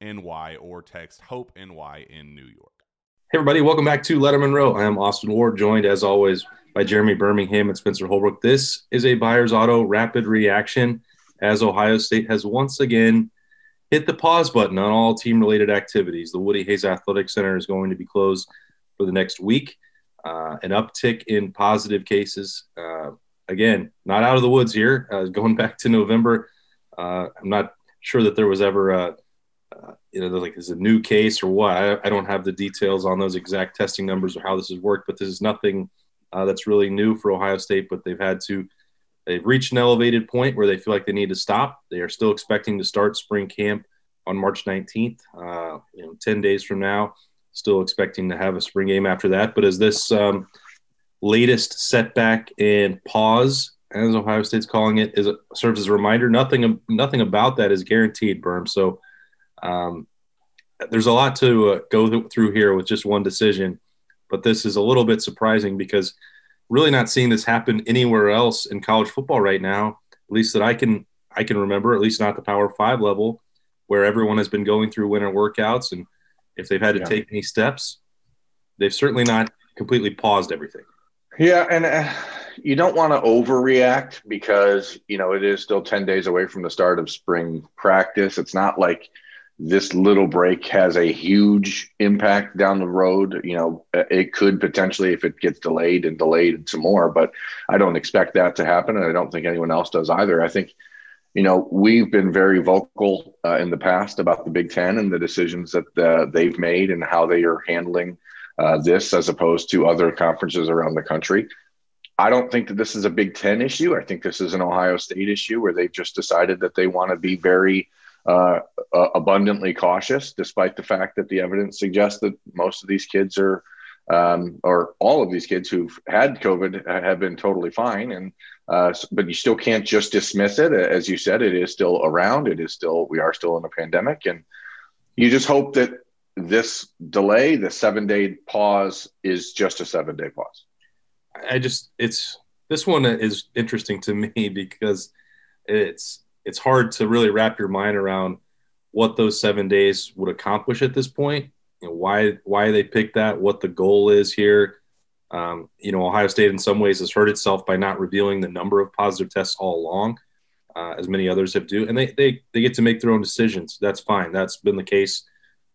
NY or text Hope NY in New York. Hey, everybody, welcome back to Lettermen Row. I am Austin Ward, joined as always by Jeremy Birmingham and Spencer Holbrook. This is a Byers Auto rapid reaction as Ohio State has once again hit the pause button on all team related activities. The Woody Hayes Athletic Center is going to be closed for the next week. Uh, an uptick in positive cases. Uh, again, not out of the woods here. Uh, going back to November, uh, I'm not sure that there was ever a uh, you know, like is a new case or what? I, I, don't have the details on those exact testing numbers or how this has worked, but this is nothing uh, that's really new for Ohio State. But they've had to, they've reached an elevated point where they feel like they need to stop. They are still expecting to start spring camp on March 19th, uh, you know, 10 days from now. Still expecting to have a spring game after that. But as this um, latest setback and pause, as Ohio State's calling it, is serves as a reminder. Nothing, nothing about that is guaranteed, Berm. So um, there's a lot to uh, go th- through here with just one decision, but this is a little bit surprising because really not seeing this happen anywhere else in college football right now, at least that I can I can remember, at least not the Power Five level, where everyone has been going through winter workouts, and if they've had to yeah. take any steps, they've certainly not completely paused everything. Yeah, and uh, you don't want to overreact because you know it is still ten days away from the start of spring practice. It's not like this little break has a huge impact down the road. You know, it could potentially, if it gets delayed and delayed some more, but I don't expect that to happen. And I don't think anyone else does either. I think, you know, we've been very vocal uh, in the past about the Big Ten and the decisions that uh, they've made and how they are handling uh, this as opposed to other conferences around the country. I don't think that this is a Big Ten issue. I think this is an Ohio State issue where they've just decided that they want to be very uh, abundantly cautious, despite the fact that the evidence suggests that most of these kids are, um, or all of these kids who've had COVID have been totally fine. And uh, but you still can't just dismiss it, as you said. It is still around. It is still we are still in a pandemic, and you just hope that this delay, the seven day pause, is just a seven day pause. I just it's this one is interesting to me because it's it's hard to really wrap your mind around what those seven days would accomplish at this know, why why they picked that, what the goal is here. Um, you know, Ohio State in some ways has hurt itself by not revealing the number of positive tests all along, uh, as many others have do, and they, they they get to make their own decisions. That's fine. That's been the case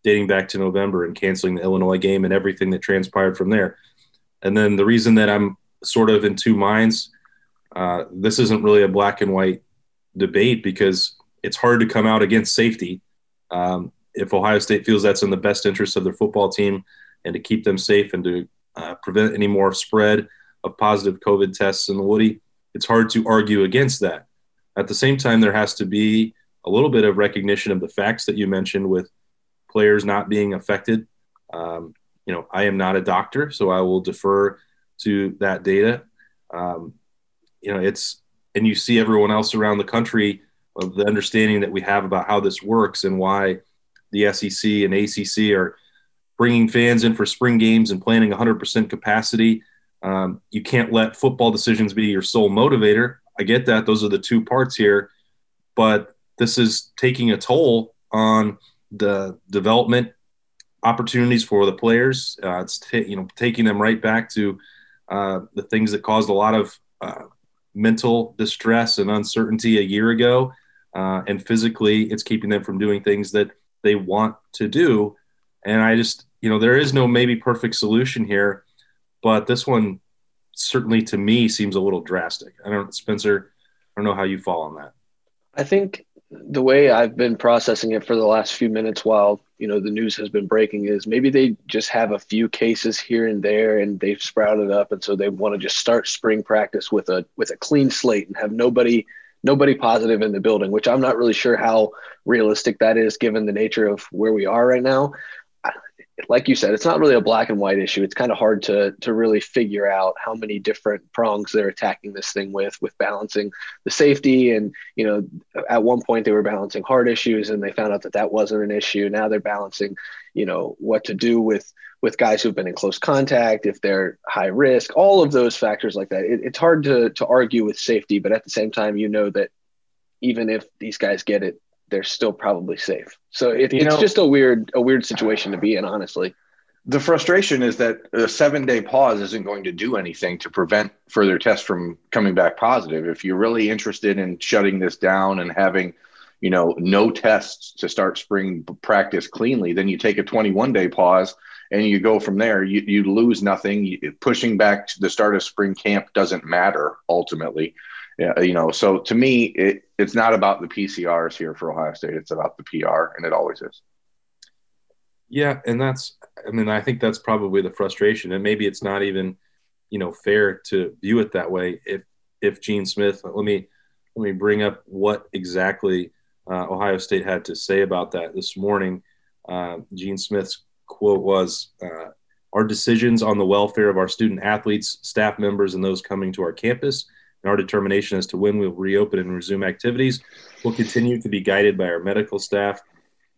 dating back to November and canceling the Illinois game and everything that transpired from there. And then the reason that I'm sort of in two minds, uh, this isn't really a black and white debate because it's hard to come out against safety. Um, if Ohio State feels that's in the best interest of their football team and to keep them safe and to uh, prevent any more spread of positive COVID tests in the Woody, it's hard to argue against that. At the same time, there has to be a little bit of recognition of the facts that you mentioned with players not being affected. Um, you know, I am not a doctor, so I will defer to that data. Um, you know, it's and you see everyone else around the country of the understanding that we have about how this works and why the SEC and ACC are bringing fans in for spring games and planning 100% capacity. Um, you can't let football decisions be your sole motivator. I get that; those are the two parts here, but this is taking a toll on the development opportunities for the players. Uh, it's t- you know taking them right back to uh, the things that caused a lot of uh, mental distress and uncertainty a year ago, uh, and physically, it's keeping them from doing things that they want to do. And I just you know there is no maybe perfect solution here, but this one certainly to me seems a little drastic. I don't, Spencer. I don't know how you fall on that. I think the way I've been processing it for the last few minutes while you know the news has been breaking is maybe they just have a few cases here and there and they've sprouted up and so they want to just start spring practice with a with a clean slate and have nobody nobody positive in the building which I'm not really sure how realistic that is given the nature of where we are right now like you said, it's not really a black and white issue. It's kind of hard to to really figure out how many different prongs they're attacking this thing with, with balancing the safety. And you know, at one point they were balancing heart issues, and they found out that that wasn't an issue. Now they're balancing, you know, what to do with with guys who've been in close contact, if they're high risk, all of those factors like that. It, it's hard to to argue with safety, but at the same time, you know that even if these guys get it, they're still probably safe. So it, it's know, just a weird a weird situation to be in, honestly. The frustration is that a seven day pause isn't going to do anything to prevent further tests from coming back positive. If you're really interested in shutting this down and having, you know, no tests to start spring practice cleanly, then you take a 21 day pause and you go from there. You, you lose nothing. You, pushing back to the start of spring camp doesn't matter ultimately. Yeah, you know, so to me, it, it's not about the PCRs here for Ohio State. It's about the PR, and it always is. Yeah, and that's, I mean, I think that's probably the frustration, and maybe it's not even, you know, fair to view it that way. If if Gene Smith, let me let me bring up what exactly uh, Ohio State had to say about that this morning. Uh, Gene Smith's quote was, uh, "Our decisions on the welfare of our student athletes, staff members, and those coming to our campus." And our determination as to when we'll reopen and resume activities will continue to be guided by our medical staff.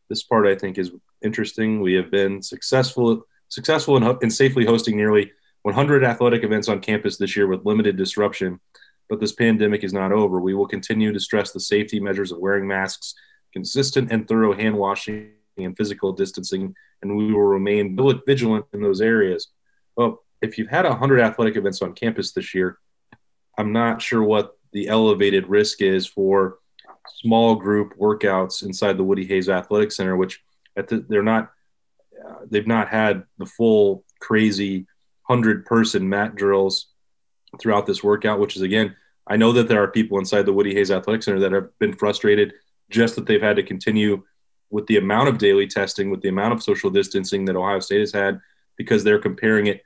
This part I think is interesting. We have been successful successful in, in safely hosting nearly 100 athletic events on campus this year with limited disruption. But this pandemic is not over. We will continue to stress the safety measures of wearing masks, consistent and thorough hand washing, and physical distancing, and we will remain vigilant in those areas. Well, if you've had 100 athletic events on campus this year, I'm not sure what the elevated risk is for small group workouts inside the Woody Hayes Athletic Center, which the, they're not, uh, they've not had the full crazy hundred person mat drills throughout this workout, which is again, I know that there are people inside the Woody Hayes Athletic Center that have been frustrated just that they've had to continue with the amount of daily testing, with the amount of social distancing that Ohio State has had, because they're comparing it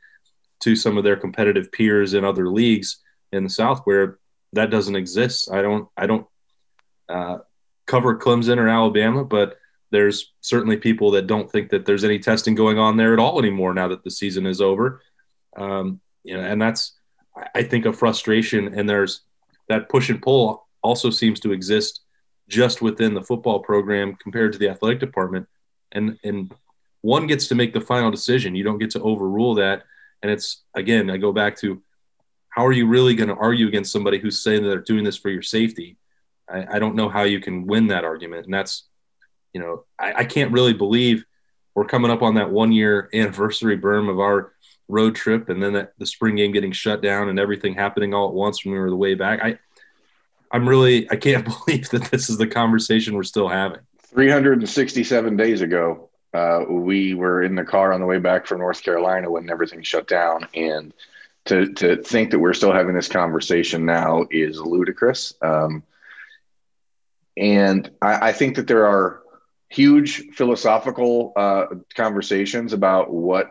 to some of their competitive peers in other leagues in the South where that doesn't exist. I don't I don't uh, cover Clemson or Alabama, but there's certainly people that don't think that there's any testing going on there at all anymore now that the season is over. Um, you know, and that's I think a frustration, and there's that push and pull also seems to exist just within the football program compared to the athletic department, and and one gets to make the final decision. You don't get to overrule that, and it's again I go back to how are you really going to argue against somebody who's saying that they're doing this for your safety? I, I don't know how you can win that argument. And that's, you know, I, I can't really believe we're coming up on that one year anniversary berm of our road trip and then that, the spring game getting shut down and everything happening all at once when we were the way back. I, I'm really, I can't believe that this is the conversation we're still having. 367 days ago, uh, we were in the car on the way back from North Carolina when everything shut down. And to to think that we're still having this conversation now is ludicrous. Um, and I, I think that there are huge philosophical uh, conversations about what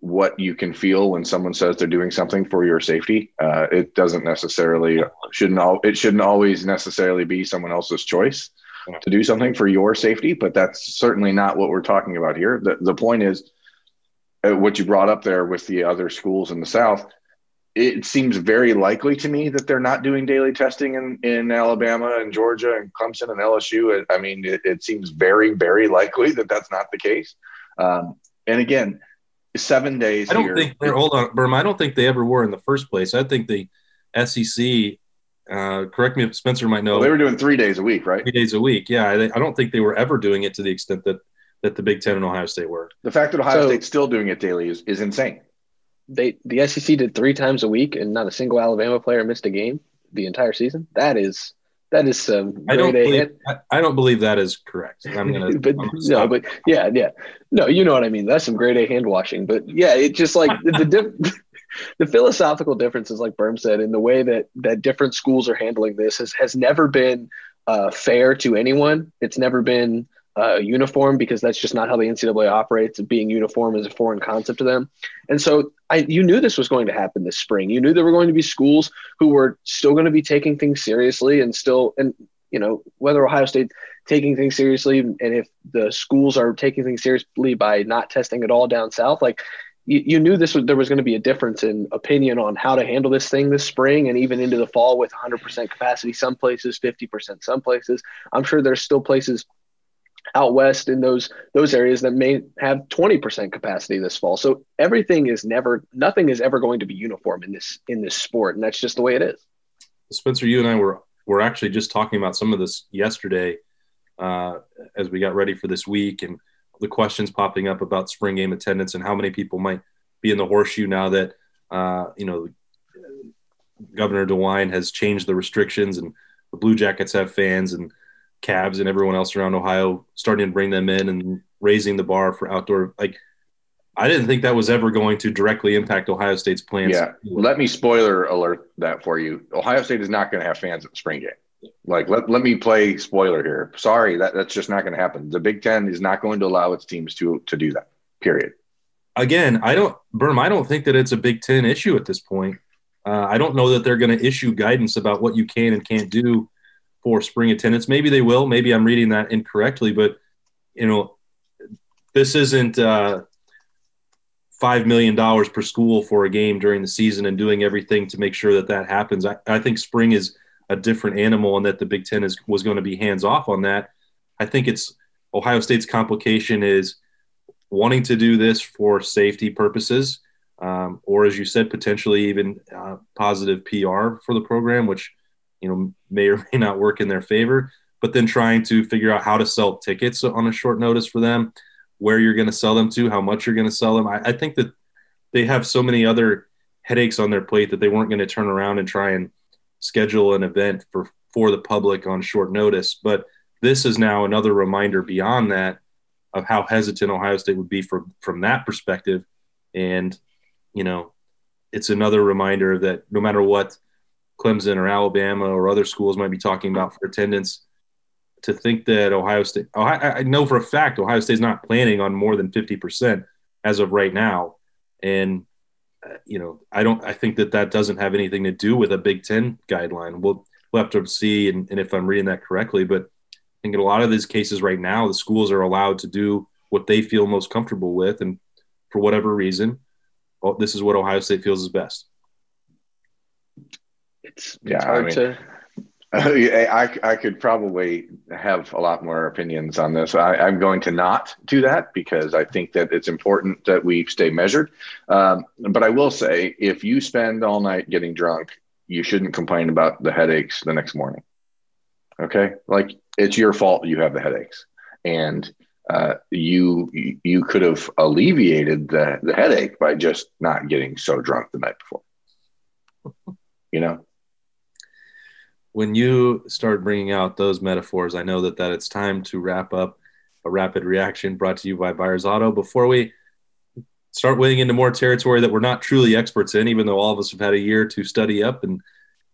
what you can feel when someone says they're doing something for your safety. Uh, it doesn't necessarily shouldn't all it shouldn't always necessarily be someone else's choice to do something for your safety, but that's certainly not what we're talking about here. The the point is what you brought up there with the other schools in the South. It seems very likely to me that they're not doing daily testing in, in Alabama and Georgia and Clemson and LSU. I mean, it, it seems very, very likely that that's not the case. Um, and again, seven days. I don't here. think they're hold on, Burma. I don't think they ever were in the first place. I think the SEC. Uh, correct me if Spencer might know. Well, they were doing three days a week, right? three days a week. Yeah, I, I don't think they were ever doing it to the extent that that the Big Ten and Ohio State were. The fact that Ohio So- State's still doing it daily is, is insane. They the SEC did three times a week, and not a single Alabama player missed a game the entire season. That is that is some I don't believe. I, I don't believe that is correct. I'm gonna. but I'm gonna no, but yeah, yeah, no, you know what I mean. That's some grade A hand washing. But yeah, it just like the the, diff- the philosophical differences, like Berm said, in the way that that different schools are handling this has has never been uh, fair to anyone. It's never been uh, uniform because that's just not how the NCAA operates. Being uniform is a foreign concept to them, and so I you knew this was going to happen this spring. You knew there were going to be schools who were still going to be taking things seriously and still and you know whether Ohio State taking things seriously and if the schools are taking things seriously by not testing at all down south like you, you knew this was there was going to be a difference in opinion on how to handle this thing this spring and even into the fall with 100% capacity some places 50% some places i'm sure there's still places out west in those those areas that may have 20% capacity this fall. So everything is never nothing is ever going to be uniform in this in this sport and that's just the way it is. Spencer, you and I were were actually just talking about some of this yesterday uh, as we got ready for this week, and the questions popping up about spring game attendance and how many people might be in the horseshoe now that uh, you know Governor DeWine has changed the restrictions and the Blue Jackets have fans and Cavs and everyone else around Ohio starting to bring them in and raising the bar for outdoor like. I didn't think that was ever going to directly impact Ohio State's plans. Yeah. Let me spoiler alert that for you. Ohio State is not going to have fans at the spring game. Like, let, let me play spoiler here. Sorry, that, that's just not going to happen. The Big Ten is not going to allow its teams to to do that. Period. again, I don't, Berm, I don't think that it's a Big Ten issue at this point. Uh, I don't know that they're going to issue guidance about what you can and can't do for spring attendance. Maybe they will. Maybe I'm reading that incorrectly, but you know, this isn't uh, five million dollars per school for a game during the season and doing everything to make sure that that happens. I, I think spring is a different animal, and that the Big Ten is was going to be hands off on that. I think it's Ohio State's complication is wanting to do this for safety purposes, um, or as you said, potentially even uh, positive PR for the program, which you know may or may not work in their favor. But then trying to figure out how to sell tickets on a short notice for them, where you're going to sell them to, how much you're going to sell them. I, I think that they have so many other headaches on their plate that they weren't going to turn around and try and schedule an event for for the public on short notice. But this is now another reminder beyond that of how hesitant Ohio State would be from from that perspective. And you know, it's another reminder that no matter what Clemson or Alabama or other schools might be talking about for attendance, to think that Ohio State, Ohio, I know for a fact Ohio State's not planning on more than fifty percent as of right now, and uh, you know, I don't. I think that that doesn't have anything to do with a Big Ten guideline. We'll we'll have to see, and, and if I'm reading that correctly, but I think in a lot of these cases right now, the schools are allowed to do what they feel most comfortable with, and for whatever reason, well, this is what Ohio State feels is best. It's, it's Yeah, I hard mean- to I, I could probably have a lot more opinions on this. I, I'm going to not do that because I think that it's important that we stay measured. Um, but I will say, if you spend all night getting drunk, you shouldn't complain about the headaches the next morning. Okay, like it's your fault you have the headaches, and uh, you you could have alleviated the the headache by just not getting so drunk the night before. You know. When you start bringing out those metaphors, I know that that it's time to wrap up a rapid reaction brought to you by Byers Auto. Before we start wading into more territory that we're not truly experts in, even though all of us have had a year to study up and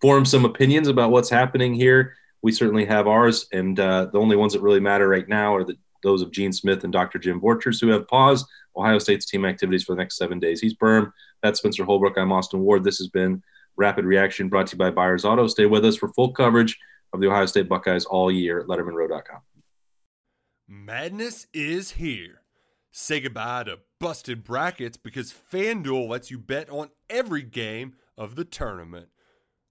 form some opinions about what's happening here, we certainly have ours, and uh, the only ones that really matter right now are the, those of Gene Smith and Dr. Jim Borchers, who have paused Ohio State's team activities for the next seven days. He's Berm. That's Spencer Holbrook. I'm Austin Ward. This has been Rapid Reaction brought to you by Byers Auto. Stay with us for full coverage of the Ohio State Buckeyes all year at LettermenRow.com. Madness is here. Say goodbye to busted brackets because FanDuel lets you bet on every game of the tournament.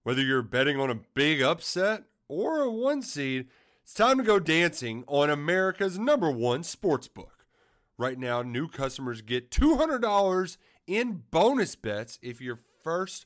Whether you're betting on a big upset or a one seed, it's time to go dancing on America's number one sports book. Right now, new customers get $200 in bonus bets if your first